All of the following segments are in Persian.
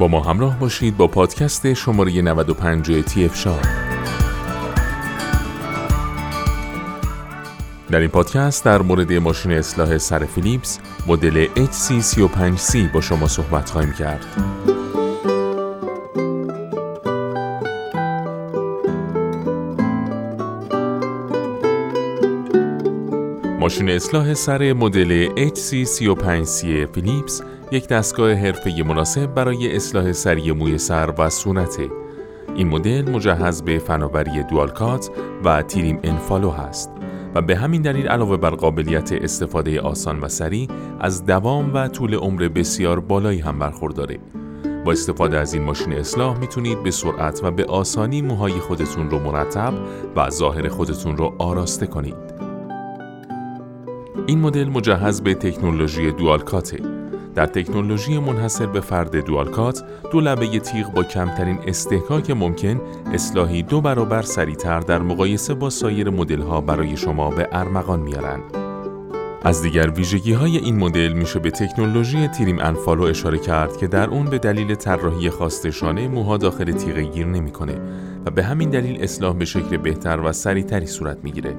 با ما همراه باشید با پادکست شماره 95 تی اف در این پادکست در مورد ماشین اصلاح سر فیلیپس مدل HC35C با شما صحبت خواهیم کرد. ماشین اصلاح سر مدل HC35C فیلیپس یک دستگاه حرفه‌ای مناسب برای اصلاح سری موی سر و سونته. این مدل مجهز به فناوری دوالکات و تیریم انفالو هست و به همین دلیل علاوه بر قابلیت استفاده آسان و سریع از دوام و طول عمر بسیار بالایی هم برخورداره. با استفاده از این ماشین اصلاح می‌تونید به سرعت و به آسانی موهای خودتون رو مرتب و ظاهر خودتون رو آراسته کنید. این مدل مجهز به تکنولوژی دوالکاته در تکنولوژی منحصر به فرد دوالکات دو لبه تیغ با کمترین استحکاک ممکن اصلاحی دو برابر سریعتر در مقایسه با سایر مدل ها برای شما به ارمغان میارند. از دیگر ویژگی های این مدل میشه به تکنولوژی تیریم انفالو اشاره کرد که در اون به دلیل طراحی خاص شانه موها داخل تیغه گیر نمی‌کنه و به همین دلیل اصلاح به شکل بهتر و سریعتری صورت می‌گیره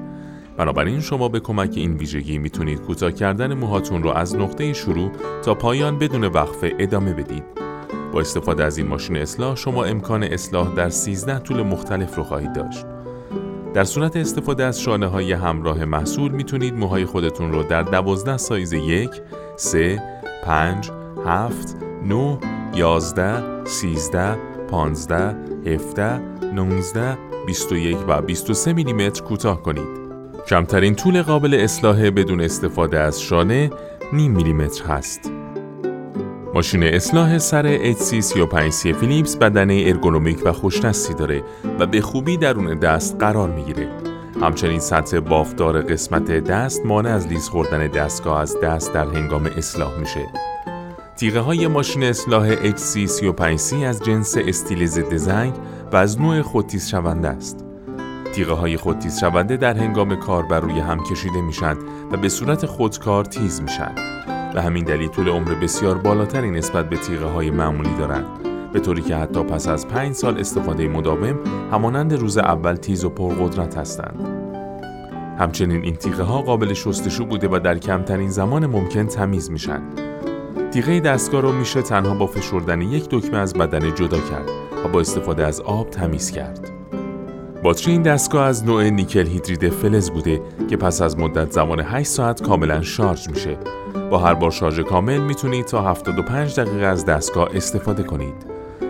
بنابراین شما به کمک این ویژگی می‌تونید کوتاه کردن موهاتون رو از نقطه شروع تا پایان بدون وقفه ادامه بدید. با استفاده از این ماشین اصلاح شما امکان اصلاح در 13 طول مختلف رو خواهید داشت. در صورت استفاده از شانه های همراه محصول می‌تونید موهای خودتون رو در 12 سایز 1, 3, 5, 7, 9, 11, 13, 15, 17, 19, 21 و 23 میلیمتر کوتاه کنید. کمترین طول قابل اصلاح بدون استفاده از شانه نیم میلیمتر هست. ماشین اصلاح سر HC35C فیلیپس بدن ارگونومیک و خوشنستی داره و به خوبی درون دست قرار می‌گیره. همچنین سطح بافتدار قسمت دست مانع از لیز خوردن دستگاه از دست در هنگام اصلاح میشه. تیغه های ماشین اصلاح HC35C از جنس استیل ضد و از نوع خودتیز شونده است. تیغه های خودتیز شونده در هنگام کار بر روی هم کشیده میشن و به صورت خودکار تیز میشن و همین دلیل طول عمر بسیار بالاتری نسبت به تیغه های معمولی دارند. به طوری که حتی پس از پنج سال استفاده مداوم همانند روز اول تیز و پرقدرت هستند. همچنین این تیغه ها قابل شستشو بوده و در کمترین زمان ممکن تمیز میشن تیغه دستگاه رو میشه تنها با فشردن یک دکمه از بدن جدا کرد و با استفاده از آب تمیز کرد. باتری این دستگاه از نوع نیکل هیدرید فلز بوده که پس از مدت زمان 8 ساعت کاملا شارژ میشه. با هر بار شارژ کامل می‌تونید تا 75 دقیقه از دستگاه استفاده کنید.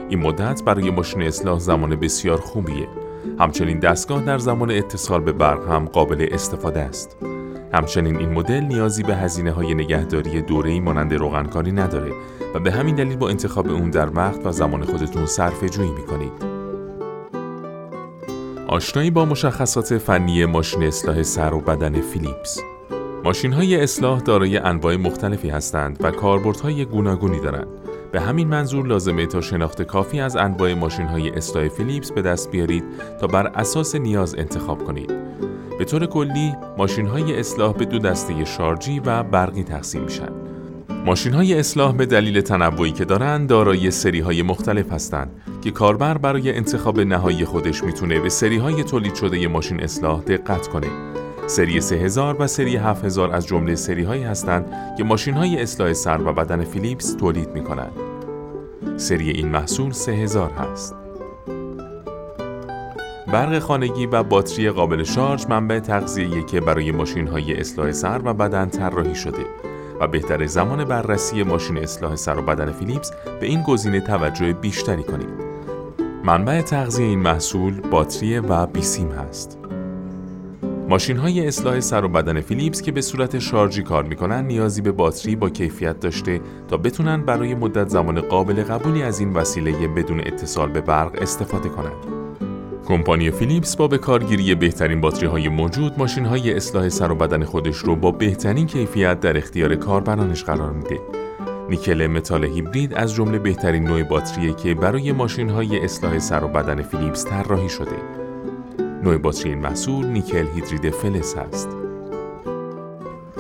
این مدت برای ماشین اصلاح زمان بسیار خوبیه. همچنین دستگاه در زمان اتصال به برق هم قابل استفاده است. همچنین این مدل نیازی به هزینه های نگهداری دوره‌ای مانند روغنکاری نداره و به همین دلیل با انتخاب اون در وقت و زمان خودتون صرفه جویی می‌کنید. آشنایی با مشخصات فنی ماشین اصلاح سر و بدن فیلیپس ماشین های اصلاح دارای انواع مختلفی هستند و کاربردهای گوناگونی دارند. به همین منظور لازمه تا شناخت کافی از انواع ماشین های اصلاح فیلیپس به دست بیارید تا بر اساس نیاز انتخاب کنید. به طور کلی ماشین های اصلاح به دو دسته شارژی و برقی تقسیم میشن. ماشین های اصلاح به دلیل تنوعی که دارند دارای سری های مختلف هستند که کاربر برای انتخاب نهایی خودش می‌تونه به سری های تولید شده ماشین اصلاح دقت کنه. سری 3000 و سری 7000 از جمله سری هایی هستند که ماشین های اصلاح سر و بدن فیلیپس تولید می کنند. سری این محصول 3000 هست. برق خانگی و باتری قابل شارژ منبع تغذیه که برای ماشین های اصلاح سر و بدن طراحی شده و بهتر زمان بررسی ماشین اصلاح سر و بدن فیلیپس به این گزینه توجه بیشتری کنید. منبع تغذیه این محصول باتری و بیسیم هست. ماشین های اصلاح سر و بدن فیلیپس که به صورت شارژی کار می‌کنن نیازی به باتری با کیفیت داشته تا بتونن برای مدت زمان قابل قبولی از این وسیله بدون اتصال به برق استفاده کنند. کمپانی فیلیپس با به کارگیری بهترین باتری های موجود ماشین های اصلاح سر و بدن خودش رو با بهترین کیفیت در اختیار کاربرانش قرار میده. Nickel Metal Hydride از جمله بهترین نوع باتریه که برای ماشین های اصلاح سر و بدن فیلیپس طراحی شده. نوع باتری این محصول نیکل هیدرید فلز هست.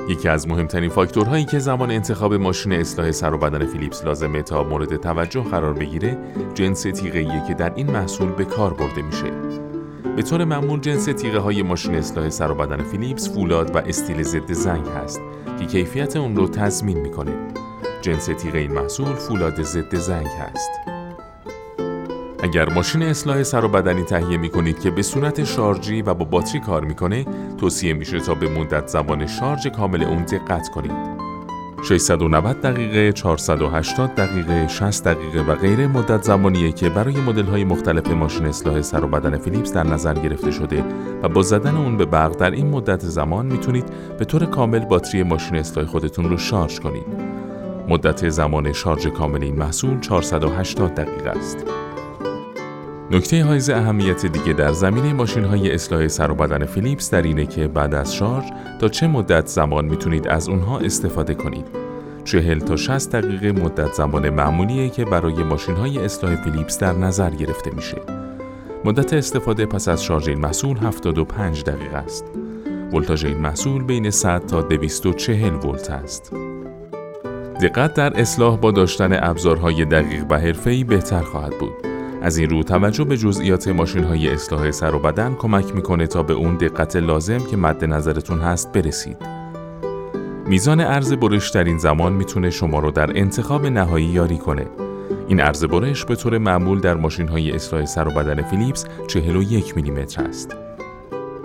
یکی از مهمترین فاکتورهایی که زمان انتخاب ماشین اصلاح سر و بدن فیلیپس لازمه تا مورد توجه قرار بگیره جنس تیغه‌ایه که در این محصول به کار برده میشه. به طور معمول جنس تیغه های ماشین اصلاح سر و بدن فیلیپس فولاد و استیل ضد زنگ هست که کیفیت اون رو تضمین می‌کنه. جنس تیغه این محصول فولاد ضد زنگ هست. اگر ماشین اصلاح سر و بدنی تهیه می کنید که به صورت شارژی و با باتری کار می‌کنه توصیه میشه تا به مدت زمان شارژ کامل اون دقت کنید 690 دقیقه، 480 دقیقه، 60 دقیقه و غیره مدت زمانیه که برای مدل های مختلف ماشین اصلاح سر و بدن فیلیپس در نظر گرفته شده و با زدن اون به برق در این مدت زمان می‌تونید به طور کامل باتری ماشین اصلاح خودتون رو شارژ کنید. مدت زمان شارژ کامل این محصول 480 دقیقه است. نکته حائز اهمیت دیگه در زمینه ماشین های اصلاح سر و بدن فیلیپس در اینه که بعد از شارژ تا چه مدت زمان می‌تونید از اونها استفاده کنید. 40 تا 60 دقیقه مدت زمان معمولیه که برای ماشین های اصلاح فیلیپس در نظر گرفته میشه. مدت استفاده پس از شارژ این محصول 75 دقیقه است. ولتاژ این محصول بین 100 تا 240 ولت است. دقت در اصلاح با داشتن ابزارهای دقیق و حرفه‌ای بهتر خواهد بود. از این رو توجه به جزئیات ماشین های اصلاح سر و بدن کمک می‌کنه تا به اون دقت لازم که مد نظرتون هست برسید. میزان ارز برش در این زمان می‌تونه شما رو در انتخاب نهایی یاری کنه. این ارز برش به طور معمول در ماشین های اصلاح سر و بدن فیلیپس 41 میلیمتر است.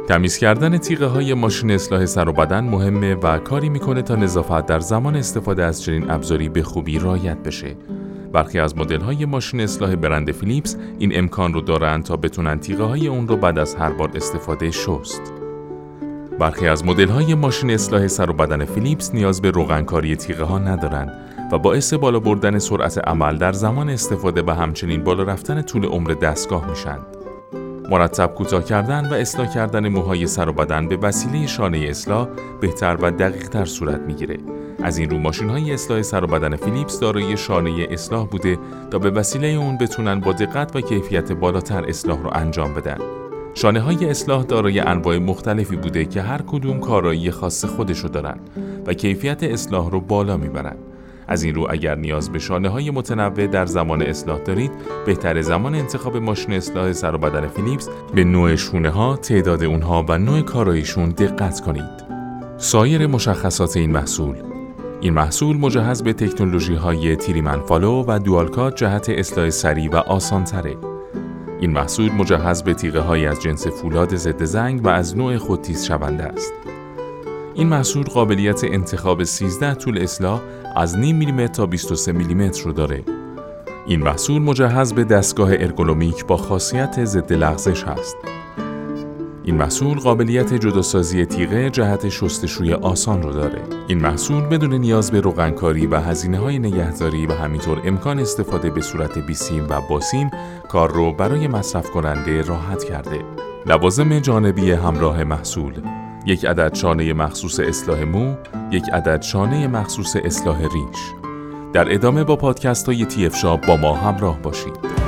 تمیز کردن تیغه های ماشین اصلاح سر و بدن مهمه و کاری می‌کنه تا نظافت در زمان استفاده از چنین ابزاری به خوبی رایت بشه. برخی از مدل های ماشین اصلاح برند فیلیپس این امکان رو دارند تا بتونن تیغه های اون رو بعد از هر بار استفاده شست. برخی از مدل های ماشین اصلاح سر و بدن فیلیپس نیاز به روغنکاری تیغه ها ندارند و باعث بالا بردن سرعت عمل در زمان استفاده و همچنین بالا رفتن طول عمر دستگاه میشن. مرتب کوتاه کردن و اصلاح کردن موهای سر و بدن به وسیله شانه اصلاح بهتر و دقیق صورت می‌گیره از این رو ماشین های اصلاح سر و بدن فیلیپس دارای شانه اصلاح بوده تا به وسیله اون بتونن با دقت و کیفیت بالاتر اصلاح رو انجام بدن. شانه های اصلاح دارای انواع مختلفی بوده که هر کدوم کارایی خاص خودشو دارن و کیفیت اصلاح رو بالا می‌برن. از این رو اگر نیاز به شانه های متنوع در زمان اصلاح دارید بهتر زمان انتخاب ماشین اصلاح سر و بدن فیلیپس به نوع شونه ها، تعداد اونها و نوع کاراییشون دقت کنید. سایر مشخصات این محصول این محصول مجهز به تکنولوژی های Trim-n-Flow و DualCut جهت اصلاح سریع و آسان تره. این محصول مجهز به تیغه های از جنس فولاد ضد زنگ و از نوع خودتیز شونده است. این محصول قابلیت انتخاب 13 طول اصلاح از نیم میلیمتر تا 23 میلیمتر رو داره. این محصول مجهز به دستگاه ارگونومیک با خاصیت ضد لغزش است. این محصول قابلیت جداسازی تیغه جهت شستشوی آسان رو داره. این محصول بدون نیاز به روغنکاری و هزینه های نگهداری و همینطور امکان استفاده به صورت بیسیم و باسیم کار رو برای مصرف کننده راحت کرده. لوازم جانبی همراه محصول یک عدد شانه مخصوص اصلاح مو، یک عدد شانه مخصوص اصلاح ریش. در ادامه با پادکست های تی با ما همراه باشید.